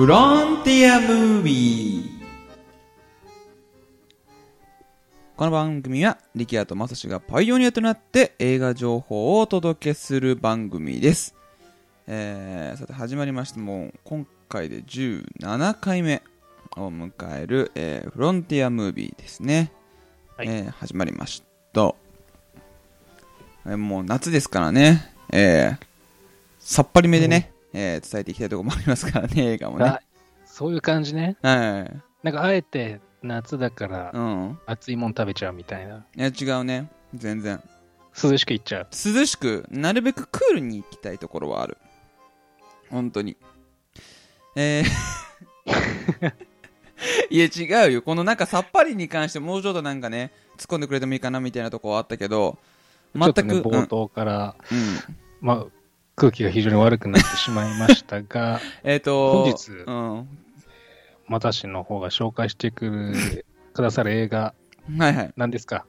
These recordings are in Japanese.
フロンティアムービーこの番組は力也と正志がパイオニアとなって映画情報をお届けする番組です。えー、さて始まりましてもう今回で17回目を迎える、えーフロンティアムービーですね。はいえー始まりました。えーもう夏ですからね、えーさっぱりめでね、えー伝えていきたいところもありますからね、映画もね。あそういう感じね。はい。なんかあえて夏だからうん。熱いもん食べちゃうみたいな。いや、違うね。全然。涼しくいっちゃう。涼しく、なるべくクールに行きたいところはある。本当に。えー、いや、違うよ。このなんかさっぱりに関してもうちょっとなんかね、突っ込んでくれてもいいかなみたいなところはあったけど、全く、ちょっとね、冒頭から、うん。うんまあ、空気が非常に悪くなってしまいましたが、えっ、と、本日うん。私の方が紹介してくる、くださる映画、はいはい。何ですか？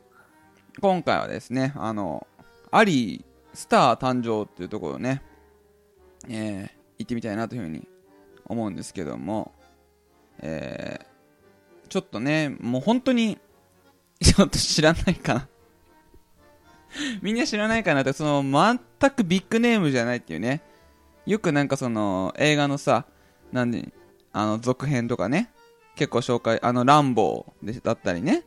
今回はですね、あの、アリースター誕生っていうところをね、えー行ってみたいなというふうに思うんですけども、えーちょっとね、もう本当に、ちょっと知らないかな。みんな知らないかなって、その、全くビッグネームじゃないっていうね。よくなんかその、映画のさ、なんで、あの、続編とかね、結構紹介、あの、ランボーでだったりね、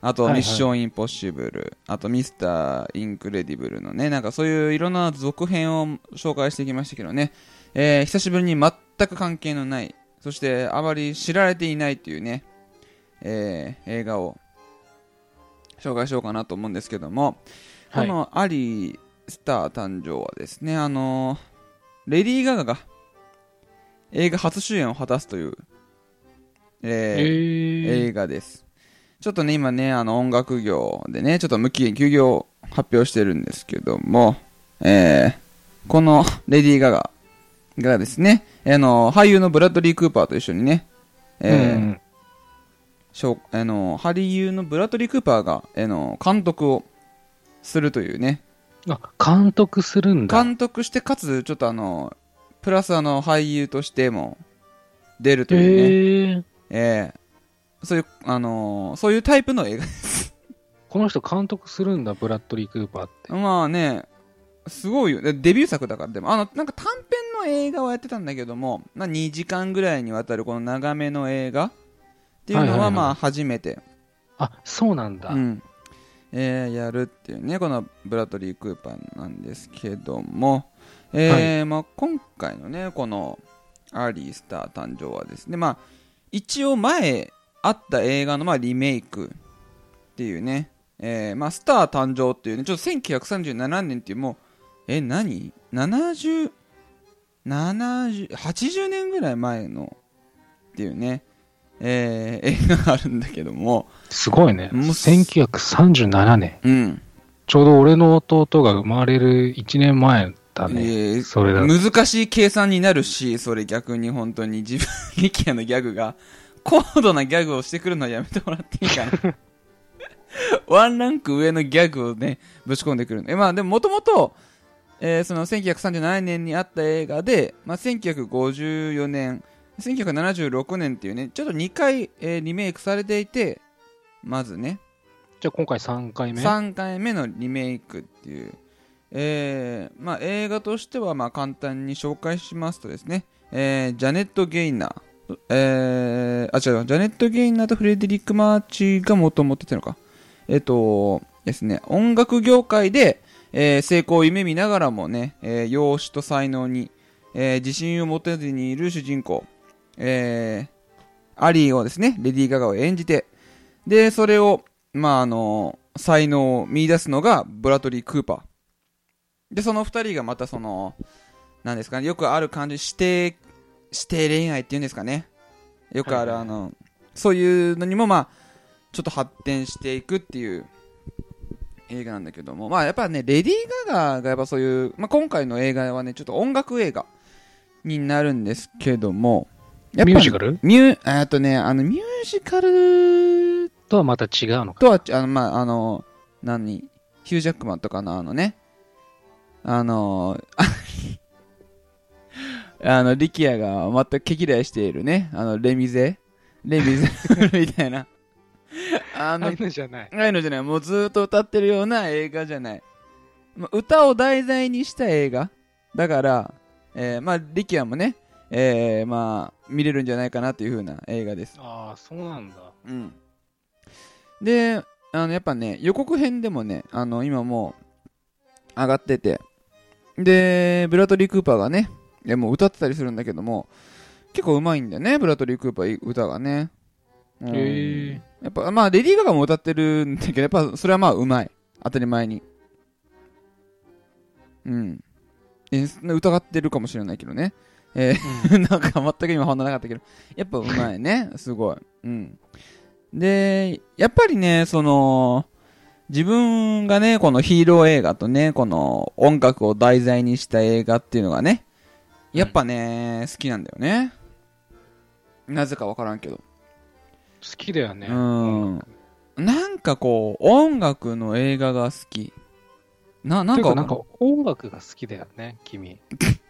あと、はいはい。ミッションインポッシブル、あと、ミスターインクレディブルのね、なんかそういういろんな続編を紹介してきましたけどね、えー久しぶりに全く関係のない、そしてあまり知られていないというね、えー映画を紹介しようかなと思うんですけども、はいこのアリースター誕生はですね、あのーレディー・ガガが映画初主演を果たすという、ええーー、映画です。ちょっとね、今ね、あの音楽業でね、ちょっと無期限休業を発表してるんですけども、えーこのレディー・ガガがですね、あの、俳優のブラッドリー・クーパーと一緒にね、えーうん。しょうあの、俳優のブラッドリー・クーパーが、あの、監督をするというね、あ、監督するんだ。監督して、かつ、ちょっとあの、プラスあの、俳優としても出るというね、えー、えーそういう、あのーそういうタイプの映画です。この人監督するんだ、ブラッドリー・クーパーって。まあね、すごいよ。でデビュー作だから、でも、あの、なんか短編の映画をやってたんだけども、まあ2時間ぐらいにわたるこの長めの映画っていうのはまあ初めて、あ、そうなんだ。うん、えーやるっていうね、このブラッドリー・クーパーなんですけども、えーまあ、今回のね、このアーリースター誕生はですね、まあ、一応前あった映画のまあリメイクっていうね、えーまあ、スター誕生っていうね、ちょっと1937年っていうもう、え、何 ?70、70、80年ぐらい前のっていうね、えー映画があるんだけども、すごいね。もう1937年。うん。ちょうど俺の弟が生まれる1年前だね。えーそれだ。難しい計算になるし、それ逆に本当に自分、リキアのギャグが、高度なギャグをしてくるのはやめてもらっていいかな。ワンランク上のギャグをね、ぶち込んでくるの。え、まあでももともと、えーその1937年にあった映画で、まあ1954年、1976年っていうね、ちょっと2回、えーリメイクされていて、まずね、じゃあ今回3回目？3回目のリメイクっていう、えーまあ、映画としてはまあ簡単に紹介しますとですね、えージャネット・ゲイナー、えーあ、違う、ジャネット・ゲイナーとフレデリック・マーチがもともとってのか、えっ、とですね、音楽業界で、えー成功を夢見ながらもね、えー容姿と才能に、えー自信を持てずにいる主人公、えーアリーをですね、レディー・ガガを演じて、で、それを、まあ、あの、才能を見出すのがブラトリー・クーパー。で、その二人がまたその、なんですかね、よくある感じ、指定、指定恋愛っていうんですかね。よくある、あの、そういうのにも、まあ、ちょっと発展していくっていう映画なんだけども、まあ、やっぱね、レディー・ガガがやっぱそういう、まあ、今回の映画はね、ちょっと音楽映画になるんですけども、やっぱミュージカル？ミュー、えっとね、あの、ミュージカルとはまた違うのか？とは、あの、まあ、あの、何、ヒュージャックマンとかのあのね、あの、あの、リキアが全く毛嫌いしているね、あの、レミゼ？レミゼ？みたいな。あのああい、うのじゃない。ああいうのじゃない。もうずーっと歌ってるような映画じゃない。まあ歌を題材にした映画。だから、えーまあ、リキアもね、えーまあ、見れるんじゃないかなっていう風な映画です。ああ、そうなんだ。うん。で、あの、やっぱね、予告編でもね、あの、今もう、上がってて、で、ブラトリー・クーパーがね、いやもう歌ってたりするんだけども、結構うまいんだよね、ブラトリー・クーパー、歌がね。うんへえ。やっぱ、まあ、レディー・ガガも歌ってるんだけど、やっぱ、それはまあ、うまい。当たり前に。うん。え疑ってるかもしれないけどね。えー なんか全く今反応なかったけど、やっぱうまいね。すごい。うん。で、やっぱりね、その、自分がね、このヒーロー映画とね、この音楽を題材にした映画っていうのがね、やっぱね、好きなんだよね。なぜかわからんけど。好きだよね。うんなんかこう、音楽の映画が好き。な、なんかなんか音楽が好きだよね、君。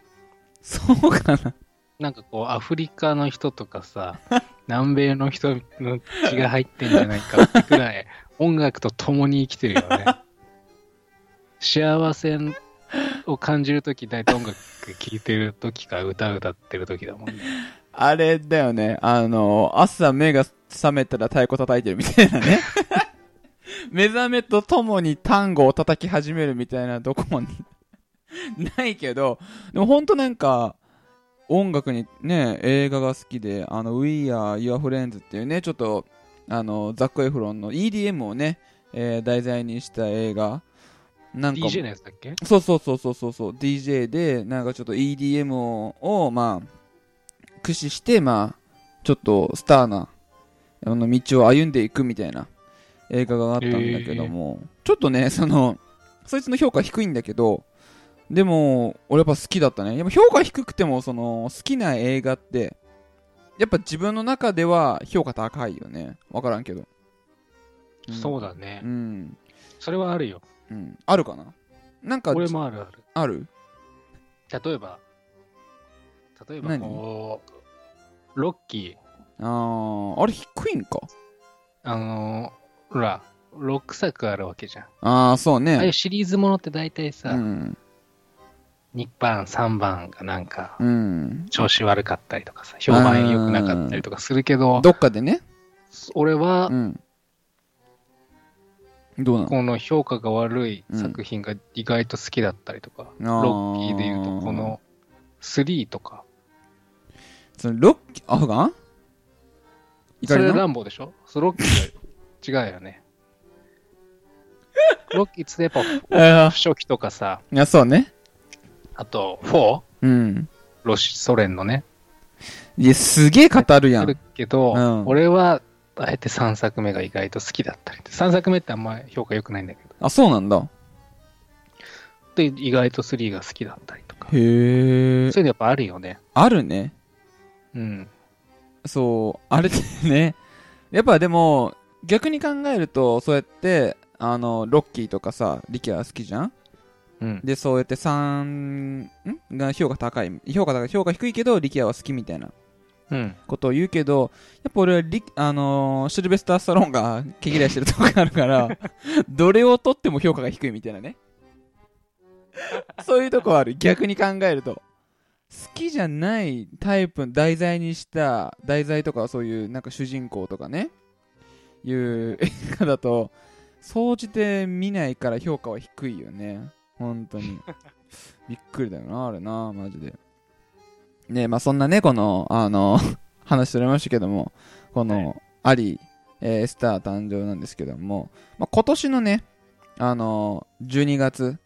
そうかな。なんかこう、アフリカの人とかさ、南米の人の血が入ってんじゃないかってくらい、音楽と共に生きてるよね。幸せを感じるとき、大体音楽聴いてるときか、歌歌ってるときだもんね。あれだよね。あの、朝目が覚めたら太鼓叩いてるみたいなね。目覚めとともに単語を叩き始めるみたいなどこも ないけど、でもほんとなんか、音楽にね、映画が好きで、あの、We Are Your Friends っていうね、ちょっと、あの、ザック・エフロンの EDM をね、えー題材にした映画。なんかも DJ のやつだっけ？そうそうそうそうそうそう。DJ でなんかちょっと EDM ををまあ駆使してまあちょっとスターなあの道を歩んでいくみたいな映画があったんだけども、ちょっとねそのそいつの評価低いんだけどでも俺やっぱ好きだったねやっぱ評価低くてもその好きな映画ってやっぱ自分の中では評価高いよねわからんけどそうだねう。ん、それはあるよ。うん、あるかな？なんか俺もあるある。ある？例えば、例えば何こう、ロッキー、あーあれ低いんか？あのーほら、6作あるわけじゃん。ああ、そうああいうね。シリーズものって大体さ、うん。2番、3番がなんか、うん。調子悪かったりとかさ、評判良くなかったりとかするけど、どっかでね。俺はう、ん。どうなの？この評価が悪い作品が意外と好きだったりとか、ロッキーで言うと、この3とか、そのロッキー、アフガン怒それランボーでしょ？そのロッキーが違うよね。ロッキーってやっぱ、あ初期とかさ、いや、そうね。あと 4? うん。ロシソ連のね。いや、すげえ語るやんある。けど、うん俺は、あえて3作目が意外と好きだったり。3作目ってあんま評価良くないんだけど。あ、そうなんだ。で、意外と3が好きだったりとか。へえそういうのやっぱあるよね。あるね。うん。そう、あれってね。やっぱでも、逆に考えると、そうやって、あの、ロッキーとかさ、リキャー好きじゃん？うん。で、そうやって3、ん？が評価高い。評価高い。評価低いけど、リキャーは好きみたいなうん。ことを言うけど、やっぱ俺はリ、あのーシルベスター・スタローンが毛嫌いしてるとこがあるから、どれを取っても評価が低いみたいなね。そういうとこある。逆に考えると。好きじゃないタイプ、題材にした、題材とかそういうなんか主人公とかね、いう映画だと、総じて見ないから評価は低いよね。本当に。びっくりだよな、あれな、マジで。ねまあそんなね、この、あの、話しておりましたけども、この、アリ、えースター誕生なんですけども、まあ、今年のね、あの、12月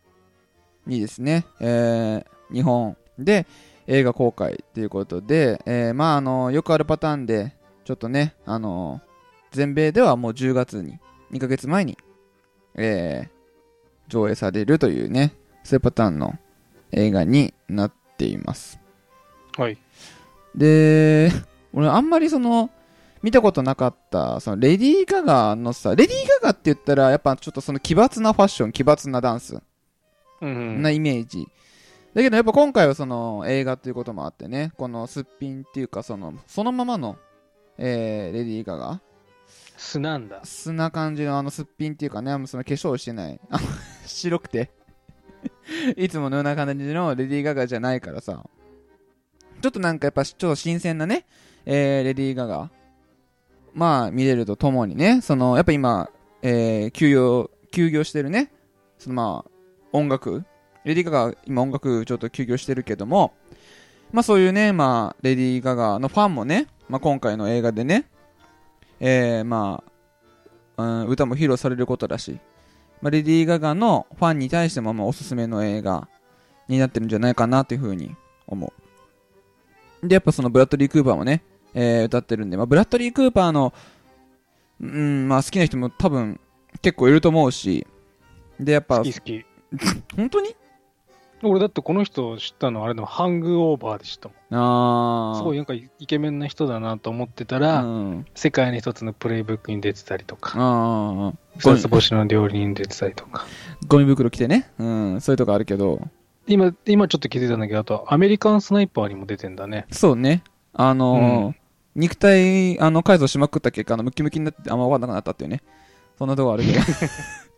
にですね、えー日本で映画公開ということで、えーまああの、よくあるパターンで、ちょっとね、あの、全米ではもう10月に、2ヶ月前に、えー上映されるというね、そういうパターンの映画になっています。はい。で、俺あんまりその、見たことなかった、そのレディー・ガガのさ、レディー・ガガって言ったら、やっぱちょっとその奇抜なファッション、奇抜なダンスうん。なイメージ。だけどやっぱ今回はその映画っていうこともあってね、このすっぴんっていうかその、そのままの、えー、レディー・ガガ。素なんだ。素な感じのあのすっぴんっていうかね、あのその化粧してない。白くて。いつものような感じのレディー・ガガじゃないからさ。ちょっとなんかやっぱちょっと新鮮なね、えー、レディー・ガガ。まあ見れるとともにね、そのやっぱ今、えー、休業、休業してるね、そのまあ音楽、レディー・ガガ今音楽ちょっと休業してるけども、まあそういうね、まあレディー・ガガのファンもね、まあ今回の映画でね、えー、まあ、うん、歌も披露されることだし、まあ、レディー・ガガのファンに対してもまあおすすめの映画になってるんじゃないかなというふうに思う。で、やっぱそのブラッドリー・クーパーもね、えー、歌ってるんで、まあ、ブラッドリー・クーパーの、うん、まあ好きな人も多分結構いると思うし、で、やっぱ好、き好き。本当に？俺だってこの人知ったのあれのハングオーバーでしたもん。あー。すごいなんかイケメンな人だなと思ってたら、うん。世界に一つのプレイブックに出てたりとか、ああ、二つ星の料理人に出てたりとか。ゴミ袋着てね。うん、そういうとこあるけど、今、今ちょっと気づいたんだけど、あとアメリカンスナイパーにも出てんだね。そうね。あのー肉体、あの、改造しまくった結果、あの、ムキムキになってあんま分かんなくなったっていうね。そんなとこあるけど。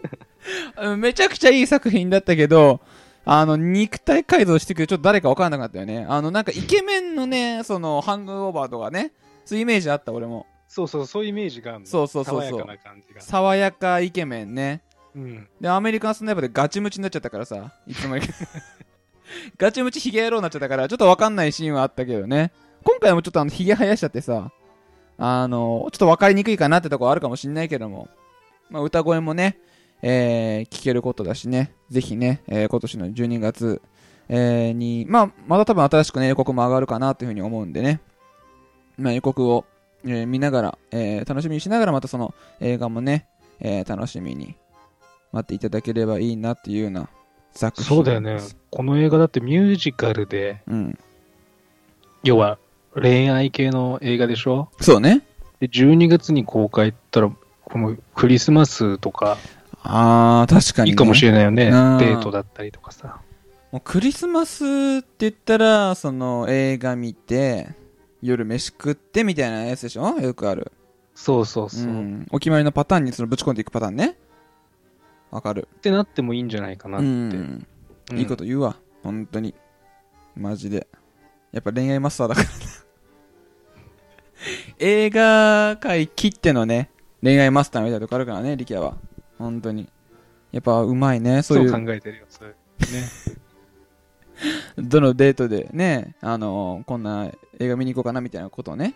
めちゃくちゃいい作品だったけど、あの、肉体改造してくるちょっと誰か分かんなくなったよね。あの、なんかイケメンのね、その、ハングオーバーとかね、そういうイメージあった、俺も。そうそう、そういうイメージがあるの。そうそうそうそう爽やかな感じが。爽やかイケメンね。うん。で、アメリカンスナイパーでガチムチになっちゃったからさ、いつの間にか。ガチムチヒゲ野郎になっちゃったから、ちょっとわかんないシーンはあったけどね。今回もちょっとあの、ヒゲ生やしちゃってさ、あの、ちょっとわかりにくいかなってとこあるかもしんないけども、まあ、歌声もね、えー、聞けることだしね、ぜひね、えー今年の12月、えーに、まあ、まだ多分新しくね、予告も上がるかなというふうに思うんでね、まあ、予告を、えー見ながら、えー楽しみにしながら、またその映画もね、えー楽しみに待っていただければいいなっていうような作品そうだよね。この映画だってミュージカルで、うん。要は恋愛系の映画でしょ？そうね。で、12月に公開ったら、このクリスマスとかあー、確かに、ね。いいかもしれないよね。うんデートだったりとかさ。もうクリスマスって言ったら、その映画見て、夜飯食ってみたいなやつでしょ？よくある。そうそうそう。ん。お決まりのパターンにそのぶち込んでいくパターンね。わかる。ってなってもいいんじゃないかなうって。ん。うんいいこと言うわ。本当に。マジで。やっぱ恋愛マスターだからな。映画界切ってのね、恋愛マスターみたいなとこあるからね、力也は。本当に。やっぱうまいね、そそうういう。考えてるよ、それ。ね。どのデートでね、あのこんな映画見に行こうかなみたいなことをね、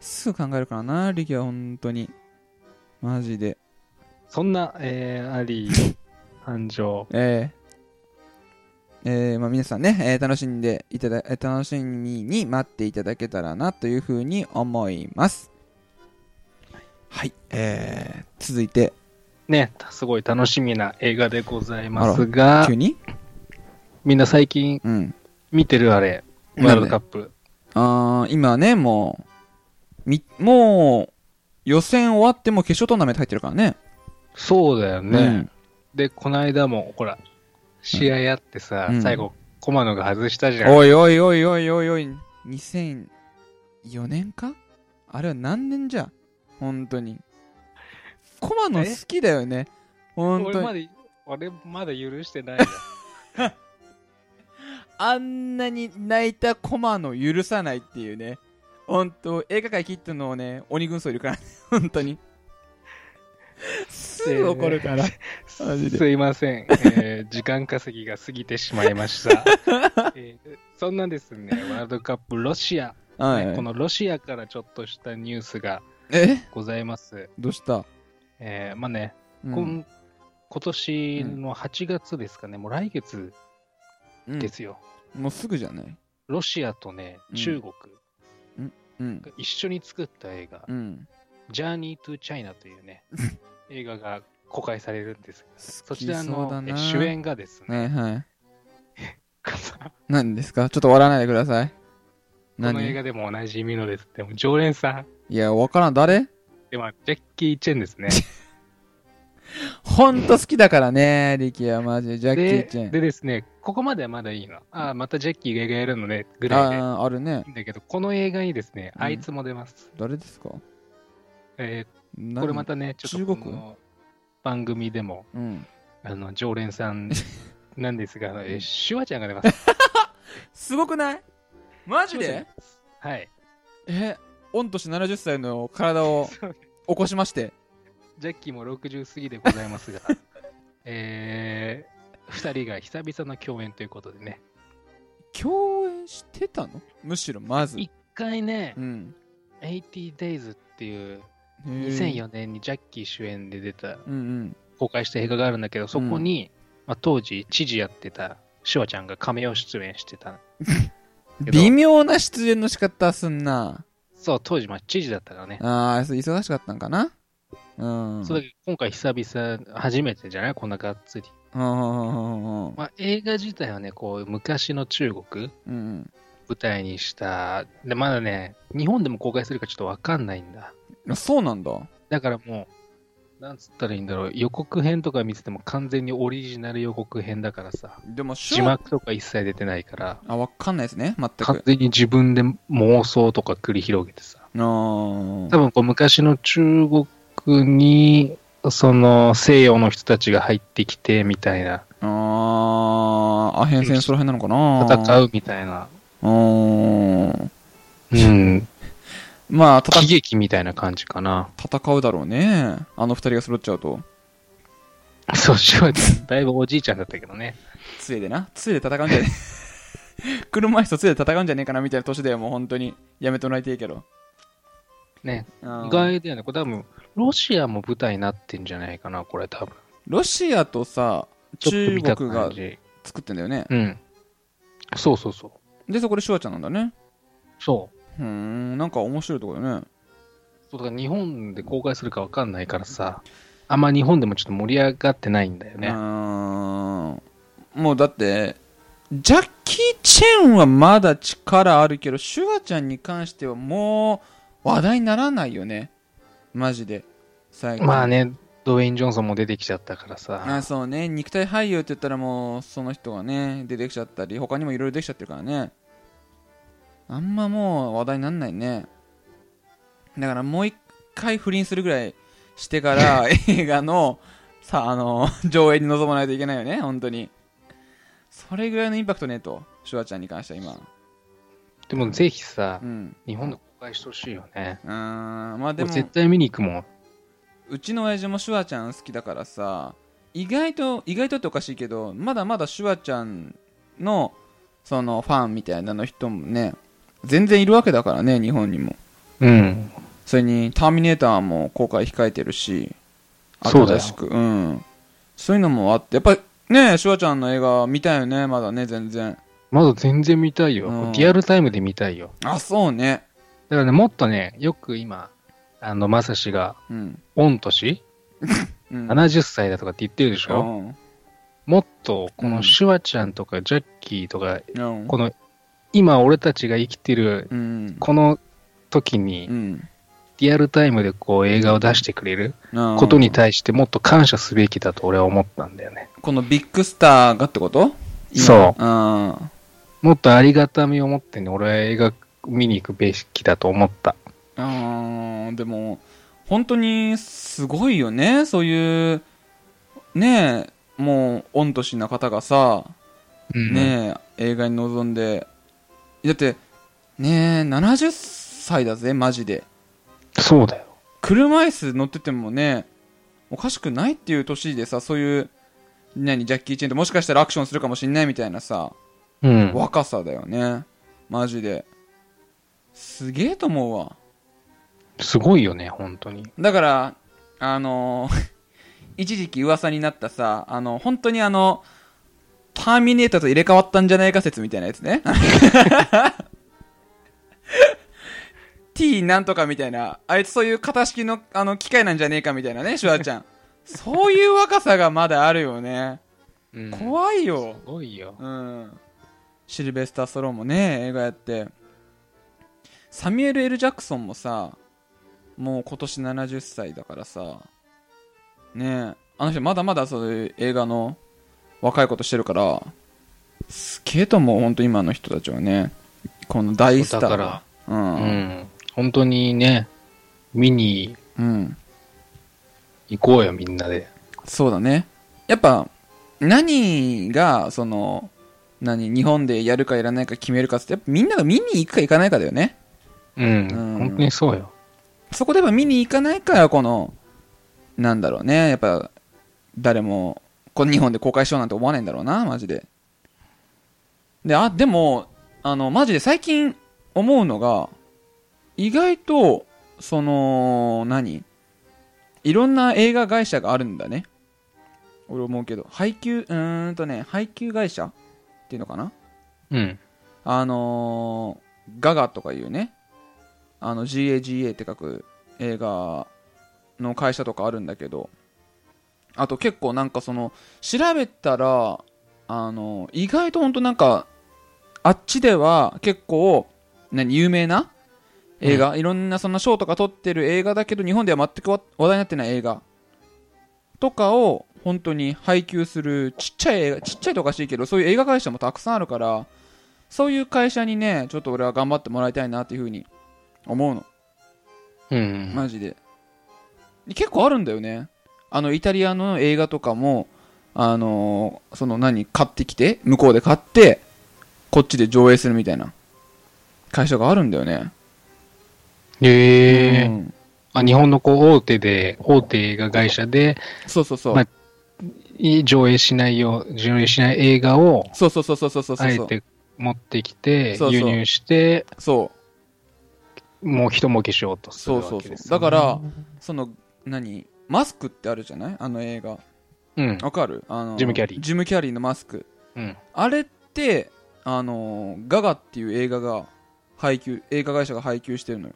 すぐ考えるからな、力也は本当に。マジで。そんな、えー、アリ ー、繁盛。えーえーまあ、皆さんね、えー楽しんでいただ、えー楽しみに待っていただけたらなというふうに思います。はい、えー、続いて、ね、すごい楽しみな映画でございますが急、に？みんな最近うん。見てるあれ、ワールドカップ。あー今ね、もう、み、もう、予選終わっても決勝トーナメント入ってるからね。そうだよね。うんで、この間も、ほら、試合やってさ、うん最後、駒野が外したじゃん。おいおいおいおいおいおい、2004年か？あれは何年じゃ？本当に。コマの好きだよね。本当に。俺まだ、俺まだ許してないよ。あんなに泣いたコマの許さないっていうね。本当映画界切ったのをね、鬼軍曹いるからね。本当に。すぐ怒るから。すいません、えー時間稼ぎが過ぎてしまいました。えーそんなですね、ワールドカップロシア、はいねこのロシアからちょっとしたニュースがえ？ございます。どうした、えーまあね、うん今年の8月ですかね、もう来月うんですよ。もうすぐじゃない？ロシアとね、うん中国うん。が一緒に作った映画、うん。Journey to China というね、映画が公開されるんです。そちらの主演がですね、はいはい。何ですか？ちょっと笑わないでください。この映何画でもおなじみのですね、もう常連さん、いや、わからん。誰？でまあジャッキー・チェンですね。ほんと好きだからね、リキはマジで。ジャッキでー・チェン。でですね、ここまではまだいいの。ああ、またジャッキーが映画やるのね、ぐらいでいああ、あるねい。んだけど、この映画にですね、うんあいつも出ます。誰ですか？えー何？これまたね、ちょっと中国？この番組でも、うん。あの、常連さん なんですが、えーシュワちゃんが出ます。すごくない？マジで？はい。え、御年70歳の体を 起こしまして。ジャッキーも60過ぎでございますが、えー、2人が久々の共演ということでね、共演してたの？むしろ、まず。一回ねう、ん。80 Days っていうへー2004年にジャッキー主演で出た。公開した映画があるんだけど、そこに、まあ、当時知事やってたシュワちゃんがカメオ出演してた。微妙な出演の仕方すんな。そう、当時まあ知事だったからね。ああ、忙しかったんかな？うん。それだけど今回久々、初めてじゃない？こんながっつり。うんうんうんうんまあ、映画自体はね、こう、昔の中国うん舞台にした、で、まだね、日本でも公開するかちょっとわかんないんだ。うん。そうなんだ。だからもう、なんつったらいいんだろう、予告編とか見てても完全にオリジナル予告編だからさ、でも、字幕とか一切出てないから、あ、わかんないですね。全く。完全に自分で妄想とか繰り広げてさ、多分こう昔の中国に、その西洋の人たちが入ってきてみたいな、あー、アヘン戦その辺なのかな。う。戦うみたいな、うん。うん、まあ、た喜劇みたいな感じかな。戦うだろうね。あの二人が揃っちゃうと。そう、シュワちゃん、だいぶおじいちゃんだったけどね。杖でな。杖で戦うんじゃねえ。車椅子と杖で戦うんじゃねえかなみたいな年でもう本当にやめてもらいていいけど。ね、うん意外だよね。これ多分、ロシアも舞台になってんじゃないかな、これ多分。ロシアとさ、中国が。作ってんだよね。うん。そうそうそう。で、そこでシュワちゃんなんだね。そう。うーん、なんか面白いところだね。そうだから日本で公開するかわかんないからさ、あんま日本でもちょっと盛り上がってないんだよね。ん。もうだって、ジャッキー・チェンはまだ力あるけど、シュワちゃんに関してはもう話題にならないよね。マジで。最近。まあね、ドウェイン・ジョンソンも出てきちゃったからあさ。そうね、肉体俳優って言ったらもうその人がね、出てきちゃったり、他にもいろいろできちゃってるからね。あんまもう話題になんないね。だからもう一回不倫するぐらいしてから 映画のさ、あの、上映に臨まないといけないよね、本当に。それぐらいのインパクトねえと、シュワちゃんに関しては今。でもぜひさう、ん。日本で公開してほしいよね。うーん、まあでも、絶対見に行くもん。うちの親父もシュワちゃん好きだからさ意外と意外とっておかしいけどまだまだシュワちゃんのそのファンみたいなの人もね全然いるわけだからね日本にも。うん。それに「ターミネーター」も公開控えてるしそうだよ。新しく。うん。そういうのもあってやっぱりねシュワちゃんの映画見たいよねまだね全然。まだ全然見たいよ。うん。リアルタイムで見たいよ。あそうね。だからね、もっとね、よく今、あの、まさしが、うん。御年？うん。70歳だとかって言ってるでしょ、うん。もっと、こうんのシュワちゃんとかジャッキーとか、うん。この、今俺たちが生きてる、うん。この時うに、ん。リアルタイムでこう映画を出してくれるうんことに対してもっと感謝すべきだと俺は思ったんだよね。このビッグスターがってこと？そう。うんもっとありがたみを持ってね、俺は映画見に行くべきだと思った。でも本当にすごいよね。そういうねえもう御年な方がさ、うん、ねえ映画に臨んでだってねえ70歳だぜマジでそうだよ。車椅子乗っててもねおかしくないっていう年でさそういう何ジャッキー・チェンってもしかしたらアクションするかもしんないみたいなさうん。若さだよねマジですげえと思うわすごいよね、本当に。だから、あのー 一時期噂になったさ、あの、本当にあの、ターミネーターと入れ替わったんじゃないか説みたいなやつね。T なんとかみたいな、あいつそういう型式のあの機械なんじゃねえかみたいなね、シュワちゃん。そういう若さがまだあるよね。うん、怖いよ。すごいよ。うん。シルベスター・ストローンもね、映画やって。サミュエル・エル・ジャクソンもさ、もう今年70歳だからさ、ねえ、あの人まだまだそういう映画の若いことしてるから、すげえと思う、本当今の人たちはね。この大スターが。だから、う。うんん。本当にね、見にうん。行こうよ、みんなで。そうだね。やっぱ、何が、その、何、日本でやるかやらないか決めるかって、やっぱみんなが見に行くか行かないかだよね。うん。うん本当にそうよ。そこでやっぱ見に行かないから、この、なんだろうね。やっぱ、誰も、この日本で公開しようなんて思わないんだろうな、マジで。で、あ、でも、あの、マジで最近思うのが、意外と、その、何？いろんな映画会社があるんだね。俺思うけど。配給、うーんとね、配給会社っていうのかな？うん。あのーガガとかいうね、あの GAGA って書く映画の会社とかあるんだけど、あと結構なんかその、調べたら、あの意外とほんとなんか、あっちでは結構、何、有名な映画、いろんなそんな賞とか撮ってる映画だけど、日本では全くわ話題になってない映画とかを本当に配給するちっちゃい映画、ちっちゃいとおかしいけど、そういう映画会社もたくさんあるから、そういう会社にね、ちょっと俺は頑張ってもらいたいなっていうふうに思うの。うん。マジで。結構あるんだよね。あの、イタリアの映画とかも、あのーその何、買ってきて、向こうで買って、こっちで上映するみたいな会社があるんだよね。へえ、うんあ、日本のこう大手で、大手映画会社で、そうそうそう。まあい上映しないよ、上映しない映画を、そうそうそうそうそうそうそう。あえて持ってきて、そうそう輸入して、そう。もう一儲けしようとするわけですよね、そうそうそうだからその、何マスクってあるじゃない？あの映画。うん。わかる？あのジムキャリージムキャリーのマスク。うん。あれって、あのーガガっていう映画が配給、映画会社が配給してるのよ。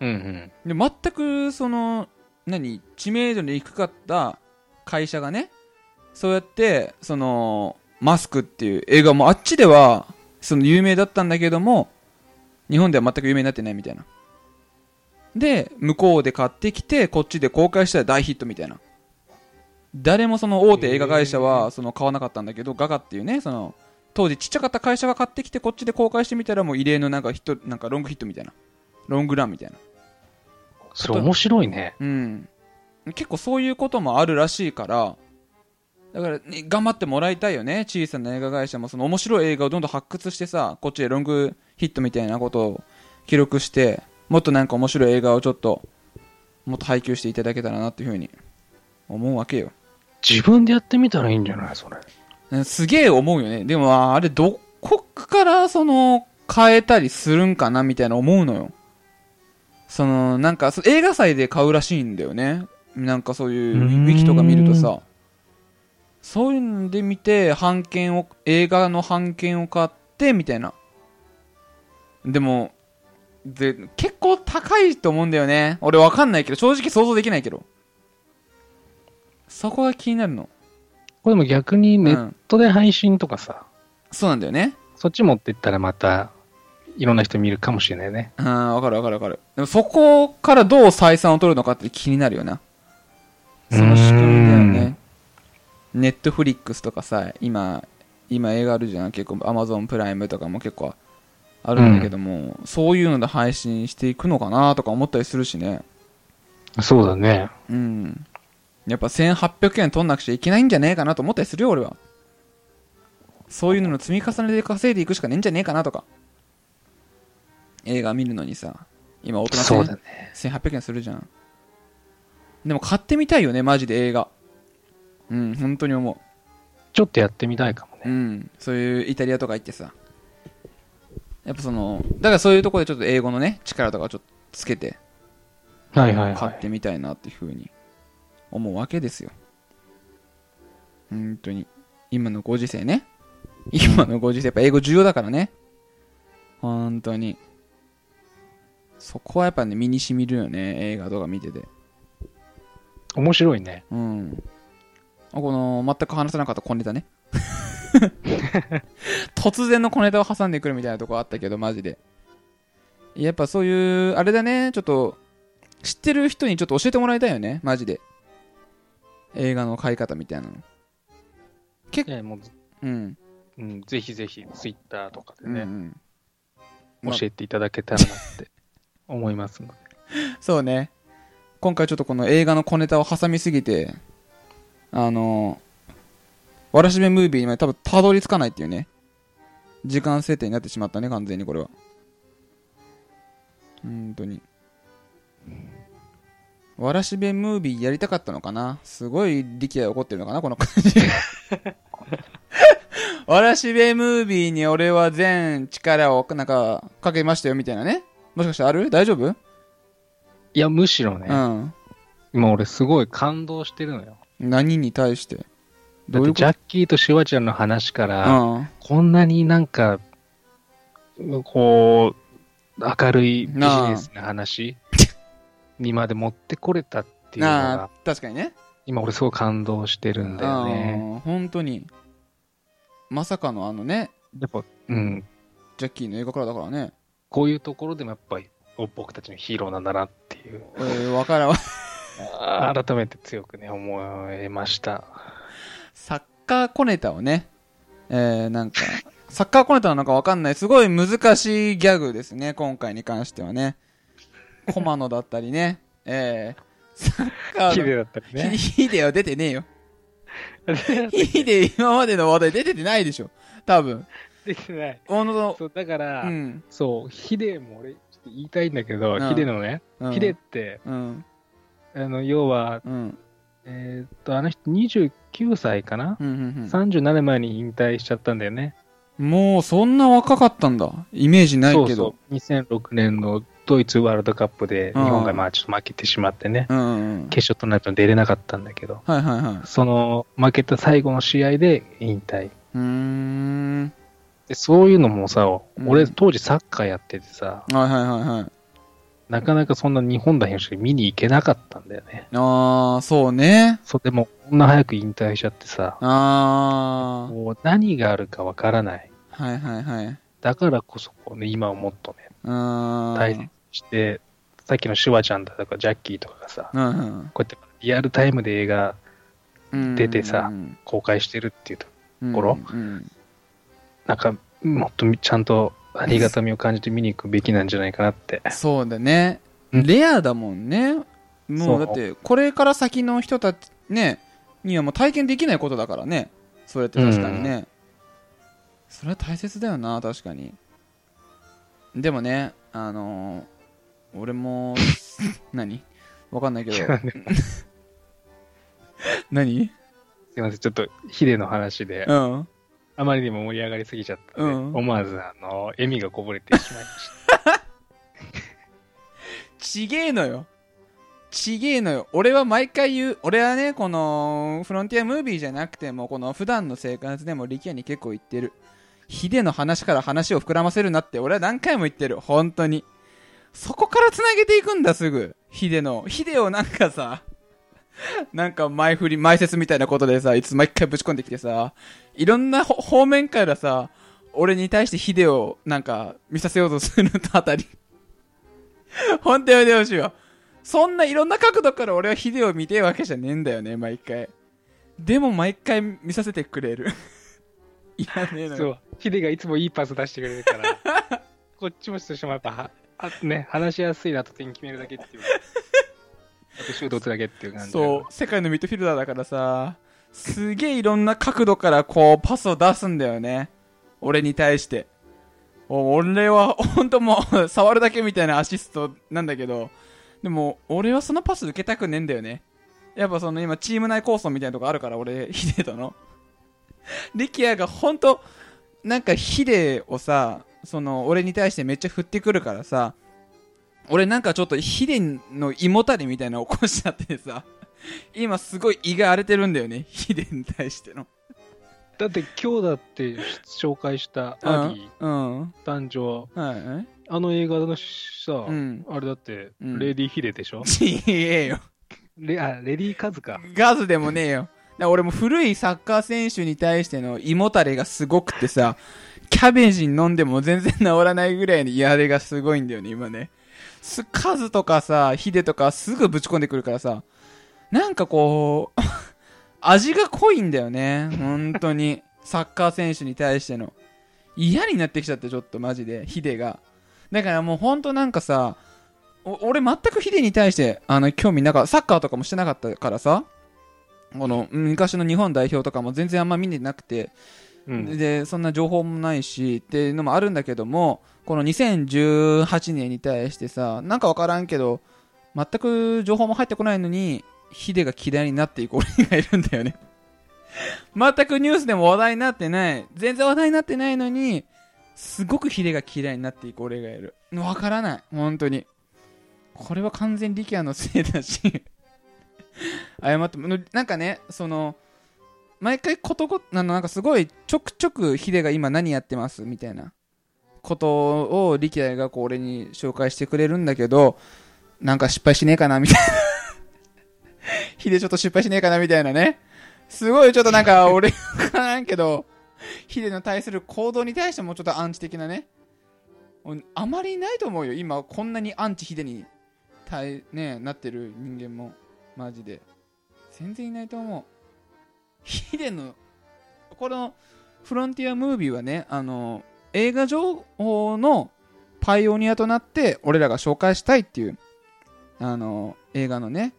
うんうん。で、全く、その、何、知名度の低かった会社がね、そうやって、その、マスクっていう映画もあっちでは、その有名だったんだけども、日本では全く有名になってないみたいな。で、向こうで買ってきて、こっちで公開したら大ヒットみたいな。誰もその大手映画会社は、その買わなかったんだけど、ガガっていうね、その、当時ちっちゃかった会社が買ってきて、こっちで公開してみたらもう異例のなんかヒット、なんかロングヒットみたいな。ロングランみたいな。それ面白いね。うん。結構そういうこともあるらしいから、だから、ね、頑張ってもらいたいよね。小さな映画会社も、その面白い映画をどんどん発掘してさ、こっちでロングヒットみたいなことを記録して、もっとなんか面白い映画をちょっと、もっと配給していただけたらなっていうふうに思うわけよ。自分でやってみたらいいんじゃない？それ。うんすげえ思うよね。でも、ああれ、どこから、その、変えたりするんかなみたいな思うのよ。その、なんか、そ映画祭で買うらしいんだよね。なんかそういう、ウィキとか見るとさ、そういうので見て、版権を、映画の版権を買って、みたいな。でも、で、結構高いと思うんだよね。俺わかんないけど、正直想像できないけど。そこが気になるの。これでも逆にネットで配信とかさ、そうなんだよね。そっち持ってったらまた、いろんな人見るかもしれないね。うん、わかるわかるわかる。でもそこからどう採算を取るのかって気になるよな。その仕組みだよね。ネットフリックスとかさ、今、今映画あるじゃん。結構アマゾンプライムとかも結構あるんだけども、そういうので配信していくのかなとか思ったりするしね。そうだね。うん。やっぱ1800円取んなくちゃいけないんじゃねえかなと思ったりするよ、俺は。そういうのの積み重ねで稼いでいくしかねえんじゃねえかなとか。映画見るのにさ、今大人ね。1800円するじゃん。でも買ってみたいよね、マジで映画。うん、本当に思ちょっとやってみたいかもう。うね。ん、そういうイタリアとか行ってさ。やっぱその、だからそういうところでちょっと英語のね、力とかちょっとつけて、はいはいはい。買ってみたいなっていうふうに思うわけですよ。本当に。今のご時世ね。今のご時世、やっぱ英語重要だからね。本当に。そこはやっぱね、身に染みるよね、映画とか見てて。面白いね。うん。あこの、全く話さなかった小ネタね。突然の小ネタを挟んでくるみたいなとこあったけど、マジで。やっぱそういう、あれだね、ちょっと、知ってる人にちょっと教えてもらいたいよね、マジで。映画の買い方みたいなの。いやもううん。うん、ぜひぜひ、ツイッターとかでね、うんうんま教えていただけたらなって 思いますので。そうね。今回ちょっとこの映画の小ネタを挟みすぎて、あの、わらしべムービーにまで多分たどり着かないっていうね、時間設定になってしまったね、完全にこれは。本当に。わらしべムービーやりたかったのかな？すごい力也怒ってるのかな？この感じ。わらしべムービーに俺は全力をなんかかけましたよみたいなね。もしかしてある？大丈夫？いや、むしろね、うん。今俺すごい感動してるのよ。何に対して？だってジャッキーとシュワちゃんの話から、うん。こんなになんか、こう、明るいビジネスな話にまで持ってこれたっていうのが、、確かにね。今俺すごい感動してるんだよね。うん本当に。まさかのあのね、やっぱ、うん、ジャッキーの映画からだからね。こういうところでもやっぱり僕たちのヒーローなんだなっていう、えー、わからん 改めて強くね、思いました。サッカー小ネタをね、えー、なんか、サッカー小ネタなのかわかんない、すごい難しいギャグですね、今回に関してはね。コマノだったりね、えー、サッカーの、だったりね。ヒデは出てねえよ。ヒデ今までの話題出ててないでしょ。多分。できてない。おのそう、だから、うん。そう、ヒデも俺、ちょっと言いたいんだけど、うんヒデのね、うんヒデって、うん。あの、要は、うん。えーっと、あの人29歳かな、うん。うん。?37 前に引退しちゃったんだよね。もうそんな若かったんだ。イメージないけど。そうそう。2006年のドイツワールドカップで、日うん本がまあちょっと負けてしまってね、うんうん。決勝トーナメントに出れなかったんだけど、はいはいはい。その負けた最後の試合で引退。うーん。でそういうのもさ、うん俺当時サッカーやっててさ、はいはいはいはい。なかなかそんな日本代表して見に行けなかったんだよね。あー、そうね。それでもこんな早く引退しちゃってさ、あー。もう何があるかわからない。はいはいはい。だからこそこう、ね、今をもっとね。大切にして、さっきのシュワちゃんだとかジャッキーとかがさ、うんうんこうやってリアルタイムで映画うん。出てさうん公開してるっていうと、うん頃うんなんかもっとちゃんとありがたみを感じて見に行くべきなんじゃないかなって。そうだね。うんレアだもんね。もそううだって、これから先の人たち、ね、にはもう体験できないことだからね。それって確かにね。それは大切だよな、確かに。でもね、あのー俺も、何？わかんないけど。何？すいません、ちょっとヒデの話で、うん。あまりにも盛り上がりすぎちゃったので、うん思わずあの笑みがこぼれてしまいました。ちげえのよ。ちげえのよ。俺は毎回言う、俺はね、この、フロンティアムービーじゃなくても、この普段の生活でも力也に結構言ってる。ヒデの話から話を膨らませるなって、俺は何回も言ってる。本当に。そこから繋げていくんだ、すぐ。ヒデの。ヒデをなんかさ、なんか前振り、前説みたいなことでさ、いつ毎回ぶち込んできてさ、いろんなほ方面からさ、俺に対してヒデをなんか見させようとするあたり。ほんとやめてほしいわ。そんないろんな角度から俺はヒデを見てえわけじゃねえんだよね、毎回。でも毎回見させてくれる。いらねえのよ。そう、ヒデがいつもいいパス出してくれるから、こっちもしてもやっぱは、あね、話しやすいなと点決めるだけっていう。あとシュートつだけっていう感じ。そう、世界のミッドフィルダーだからさ、すげえいろんな角度からこうパスを出すんだよね。俺に対して。俺は本当もう触るだけみたいなアシストなんだけど、でも俺はそのパス受けたくねえんだよね。やっぱその今チーム内構想みたいなとこあるから俺、ヒデとの。力也が本当なんかヒデをさ、その俺に対してめっちゃ振ってくるからさ、俺なんかちょっとヒデの胃もたれみたいなの起こしちゃってさ、今すごい胃が荒れてるんだよね、ヒデに対しての。だって今日だって紹介したアリうん。うん。ー誕生、はい。あの映画のさ、うん。あれだって、うんレディー・ヒデでしょ？ちげえよ。レあレディー・カズか。ガズでもねえよ。俺も古いサッカー選手に対しての胃もたれがすごくてさ、キャベジン飲んでも全然治らないぐらいの胃荒れがすごいんだよね、今ね。す、カズとかさ、ヒデとかすぐぶち込んでくるからさ、なんかこう、味が濃いんだよね、本当に。サッカー選手に対しての。嫌になってきちゃって、ちょっとマジで、ヒデが。だからもうほんとなんかさ、俺全くヒデに対して、あの、興味なかった。サッカーとかもしてなかったからさ、この、昔の日本代表とかも全然あんま見てなくて、うん。でそんな情報もないしっていうのもあるんだけどもこの2018年に対してさなんか分からんけど全く情報も入ってこないのにヒデが嫌いになっていく俺がいるんだよね。全くニュースでも話題になってない。全然話題になってないのにすごくヒデが嫌いになっていく俺がいる。分からない。本当に。これは完全に力也のせいだし。謝ってもなんかねその毎回ことごあのなんかすごいちょくちょくヒデが今何やってますみたいな。ことを力也がこう俺に紹介してくれるんだけどなんか失敗しねえかなみたいな。ヒデちょっと失敗しねえかなみたいなね。すごいちょっとなんか俺わからんけどヒデの対する行動に対してもちょっとアンチ的なね。あまりいないと思うよ。今こんなにアンチヒデに対、ね、なってる人間も。マジで。全然いないと思う。ヒデのこのフロンティアムービーはねあの映画情報のパイオニアとなって俺らが紹介したいっていうあの映画のね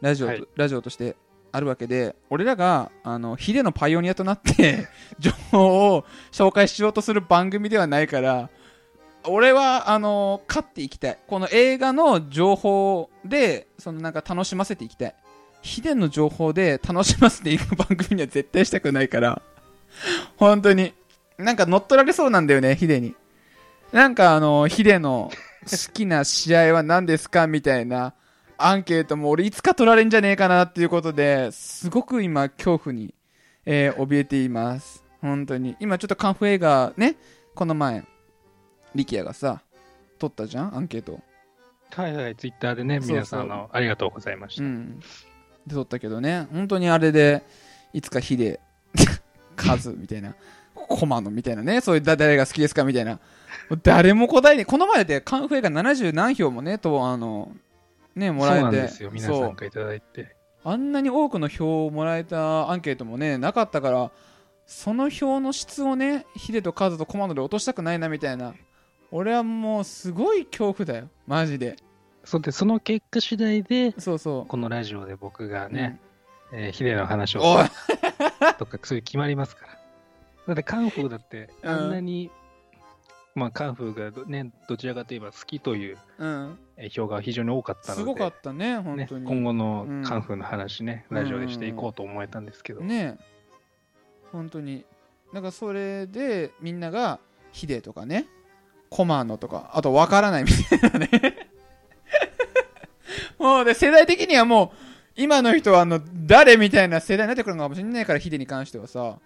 ラジオと、はい。ラジオとしてあるわけで俺らがあのヒデのパイオニアとなって 情報を紹介しようとする番組ではないから俺はあの勝っていきたい。この映画の情報でそのなんか楽しませていきたいヒデの情報で楽しませていく番組には絶対したくないから、本当に。なんか乗っ取られそうなんだよね、ヒデに。なんかあの、ヒデの好きな試合は何ですかみたいなアンケートも俺いつか取られんじゃねえかなっていうことで、すごく今恐怖に、えー怯えています。本当に。今ちょっとカンフー映画ね、この前、力也がさ、取ったじゃんアンケート。はいはい、ツイッターでね、皆さんありがとうございました。うん。で撮ったけどね、本当にあれで、いつかヒデ、カズみたいな、コマノみたいなね、そういうだ誰が好きですかみたいな。誰も答えに、この前でカンフェが70何票もね、と、あの、ね、もらえて。そうなんですよ、皆さんからいただいて。あんなに多くの票をもらえたアンケートもね、なかったから、その票の質をね、ヒデとカズとコマノで落としたくないなみたいな。俺はもうすごい恐怖だよ、マジで。そうで、その結果次第で、そうそう。このラジオで僕がね、えーヒデの話をおい。とか、そういう決まりますから。だってカンフーだって、うん。あんなに、まあカンフーがどね、どちらかといえば好きといううん。えー票が非常に多かったので、すごかったね、本ね、当に。今後のうん。カンフーの話ね、ラジオでしていこうと思えたんですけど、ね。え本当に。だからそれでみんながヒデとかねコマノとかあとわからないみたいなねもうで世代的にはもう今の人はあの誰みたいな世代になってくるのかもしれないからヒデに関してはさ、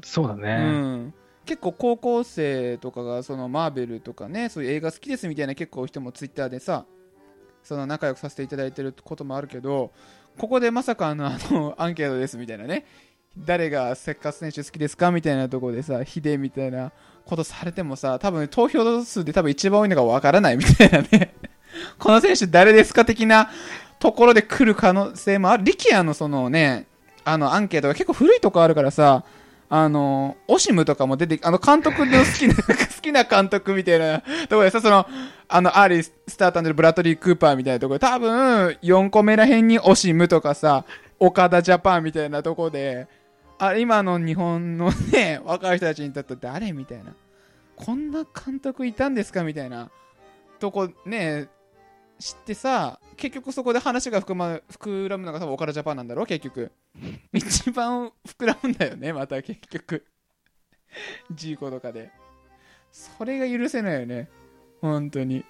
うそうだね。ん、結構高校生とかがそのマーベルとかねそういう映画好きですみたいな結構人もツイッターでさその仲良くさせていただいてることもあるけどここでまさかあのあのアンケートですみたいなね。誰がセッカー選手好きですかみたいなところでさヒデみたいなことされてもさ多分投票数で多分一番多いのがわからないみたいなねこの選手誰ですか的なところで来る可能性もある力也のそのねあのアンケートが結構古いとこあるからさあの、オシムとかも出て、あの、監督の好きな、好きな監督みたいなところでさ、その、あの、アーリースタータンでブラッドリー・クーパーみたいなとこで、多分、4個目らへんにオシムとかさ、岡田ジャパンみたいなとこで、あ今の日本のね、若い人たちにとって誰みたいな。こんな監督いたんですかみたいなとこね、知ってさ、結局そこで話が膨,、ま、膨らむのが多分岡田ジャパンなんだろう結局。一番膨らむんだよね、また結局。ジーコとかで。それが許せないよね。本当に。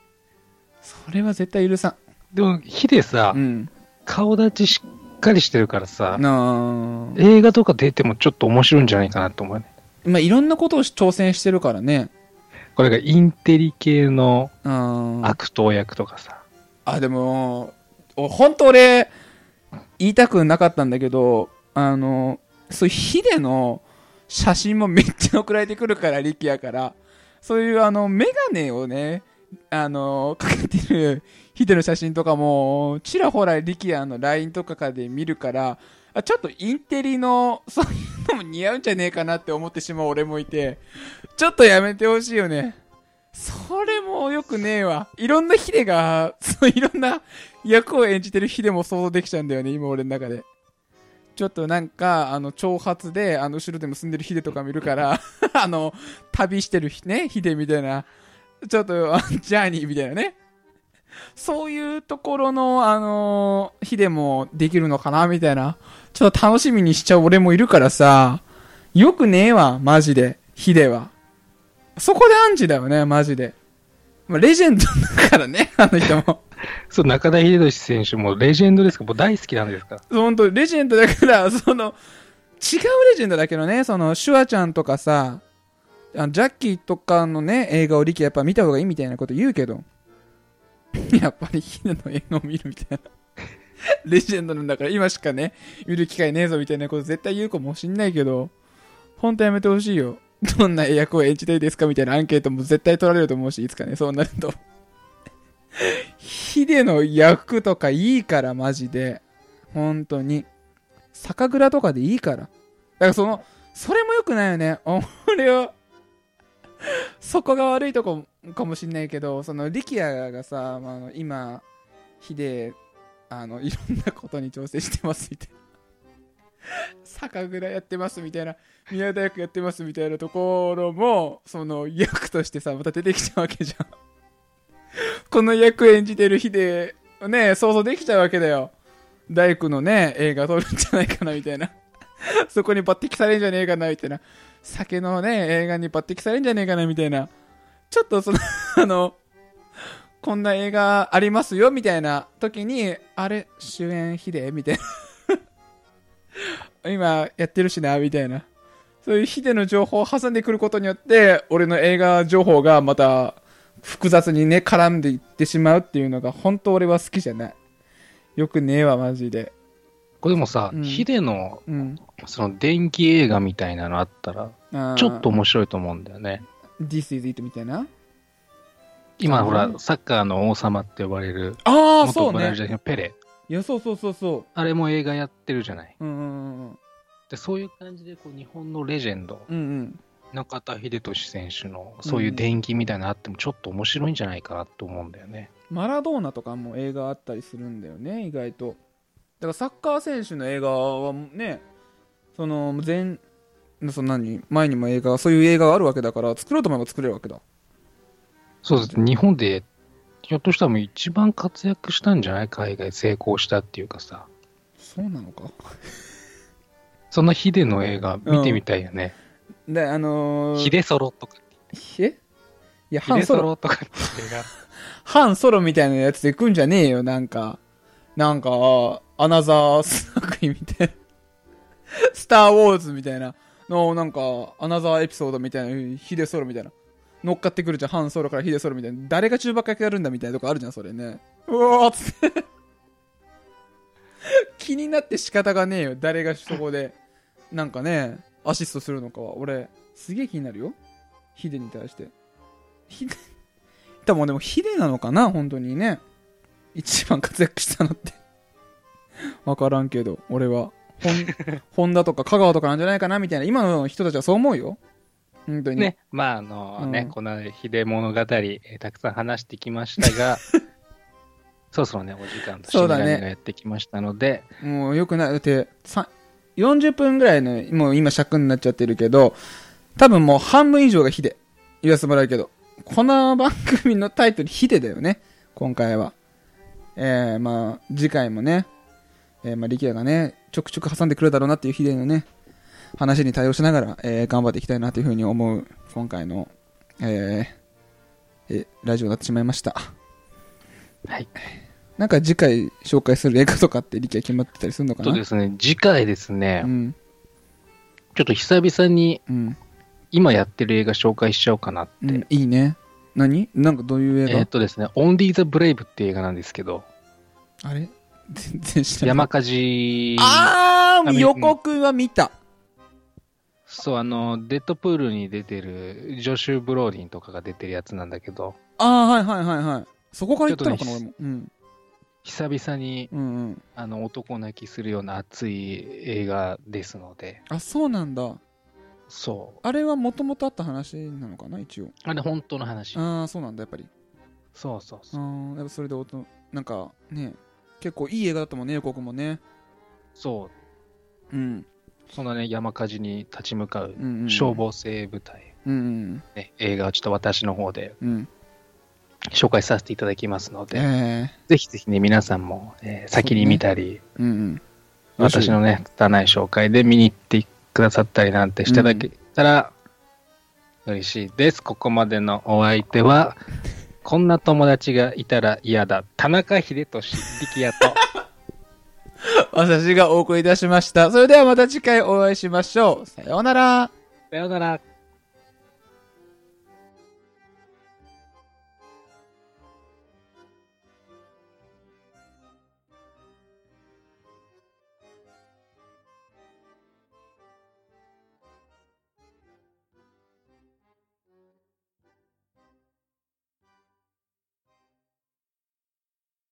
それは絶対許さでも、ヒデさん。う、ん。顔立ちしっかりしてるからさ。映画とか出てもちょっと面白いんじゃないかなと思うね。まあ、いろんなことを挑戦してるからね。これがインテリ系のうん。悪党役とかさ。あ、でも、本当俺、言いたくなかったんだけど、あの、そういうヒデの写真もめっちゃ送られてくるから、力也から。そういうあの、メガネをね、あの、かけてるヒデの写真とかも、ちらほら力也の LINE とかかで見るから、ちょっとインテリの、そういうのも似合うんじゃねえかなって思ってしまう俺もいて、ちょっとやめてほしいよね。それもよくねえわ。いろんなヒデが、そういろんな役を演じてるヒデも想像できちゃうんだよね、今俺の中で。ちょっとなんか、あの、長髪で、あの、後ろで結んでるヒデとか見るから、あの、旅してるね、ヒデみたいな、ちょっと、ジャーニーみたいなね。そういうところの、あのヒデもできるのかな、みたいな。ちょっと楽しみにしちゃう俺もいるからさ、よくねえわ、マジで、ヒデは。そこでアンチだよね、マジで。まあ、レジェンドだからね、あの人も。そう、中田秀俊選手もレジェンドですか？もう大好きなんですか？本当レジェンドだから、その、違うレジェンドだけどね、その、シュワちゃんとかさ、あのジャッキーとかのね、映画をリキやっぱ見た方がいいみたいなこと言うけど、やっぱりヒデの映画を見るみたいな。レジェンドなんだから今しかね、見る機会ねえぞみたいなこと絶対言うかもしんないけど、ほんとやめてほしいよ。どんな役を演じたいですかみたいなアンケートも絶対取られると思うし、いつかね、そうなると。ヒデの役とかいいから、マジで。本当に。酒蔵とかでいいから。だからその、それも良くないよね。俺は、そこが悪いとこかもしんないけど、その、力也がさ、まあ今、ヒデ、あの、いろんなことに挑戦してますみたいな。酒蔵やってますみたいな、宮田役やってますみたいなところも、その役としてさ、また出てきちゃうわけじゃん。この役演じてるヒデ、ね、想像できちゃうわけだよ。大工のね、映画撮るんじゃないかなみたいな。そこに抜擢されんじゃねえかなみたいな。酒のね、映画に抜擢されんじゃねえかなみたいな。ちょっとその、あの、こんな映画ありますよみたいな時に、あれ、主演ヒデ？みたいな。今やってるしな、みたいな。そういうヒデの情報を挟んでくることによって、俺の映画情報がまた複雑にね、絡んでいってしまうっていうのが、本当俺は好きじゃない。よくねえわ、マジで。これでもさ、うんヒデのうん。その電気映画みたいなのあったら、ちょっと。面白いと思うんだよね。This is it みたいな？今、うんほら、サッカーの王様って呼ばれる、ああ、そうね元ブラジ。ルのペレ。いや、そうそうそうそあれも映画やってるじゃない。う。うんうんうんで、そういう感じで、こう、日本のレジェンド、うん。うんうん。中田秀俊選手の、そういう電気みたいなのあっても、ちょっと面白いんじゃないかなと思うんだよね。マラドーナとかも映画あったりするんだよね、意外と。だからサッカー選手の映画はね、その前、その何前にも映画、そういう映画があるわけだから、作ろうと思えば作れるわけだ。そうです。日本で、ひょっとしたらもう一番活躍したんじゃない？海外成功したっていうかさ。そうなのか？そんなヒデの映画見てみたいよね。で、あのー、ヒデソロとか。えいや、ハンソロ、とかって映画。ハンソロみたいなやつで来んじゃねえよ、なんか。なんか、アナザー作品みたいな。スター・ウォーズみたいなの、なんか、アナザーエピソードみたいな、ヒデソロみたいな。乗っかってくるじゃん、ハンソロからヒデソロみたいな。誰が中ばっやるんだみたいなとこあるじゃん、それね。うわーっつって。気になって仕方がねえよ、誰がそこで、なんかね、アシストするのかは。俺、すげえ気になるよ。ヒデに対して。ヒデ、多分でもヒデなのかな、本当にね。一番活躍したのって。わからんけど、俺は。ホンダとか香川とかなんじゃないかな、みたいな。今の人たちはそう思うよ。本当に。ね、まああのね、うんこのヒデ物語、えーたくさん話してきましたが、そろそろね、お時間と締めそうだねがやってきましたので、もうよくない。だって、さ40分ぐらいの、もう今尺になっちゃってるけど、多分もう半分以上がヒデ。言わせてもらうけど。この番組のタイトルヒデだよね。今回は。えー、まあ、次回もね、えー、まあ、力也がね、ちょくちょく挟んでくるだろうなっていうヒデのね、話に対応しながら、えー、頑張っていきたいなというふうに思う、今回の、えー、え、ラジオになってしまいました。はい。なんか次回紹介する映画とかって力也決まってたりするのかな？とですね、次回ですね、うん。ちょっと久々にうん。今やってる映画紹介しちゃおうかなって。うん、いいね。何？なんかどういう映画、えーっとですね、オンリー・ザ・ブレイブっていう映画なんですけど、あれ？全然知らない。山火事、あーあみ予告は見た。そう、あの、デッドプールに出てる、ジョシュ・ブローディンとかが出てるやつなんだけど、あーはいはいはいはい。そこから言ったのかな、ちょっと俺も。うん。久々にうんうん。あの男泣きするような熱い映画ですので、あ、そうなんだ。そう。あれはもともとあった話なのかな、一応。あれ本当の話。ああ、そうなんだ、やっぱり。そうそうあそう。ーやっぱそれでおと、なんかね、結構いい映画だったもんね、予告もね。そう。うん。そのね、山火事に立ち向かううん、うん。消。防生部隊、うんうんね、映画をちょっと私の方でうん。うん。紹介させていただきますので、えぜひぜひね、皆さんも、えー先に見たり、えうんうん。私のね、拙い紹介で見に行ってくださったりなんてしていただけたら、嬉しいです。ここまでのお相手は、こんな友達がいたら嫌だ、田中秀俊力也と、私がお送りいたしました。それではまた次回お会いしましょう。さようなら。さようなら。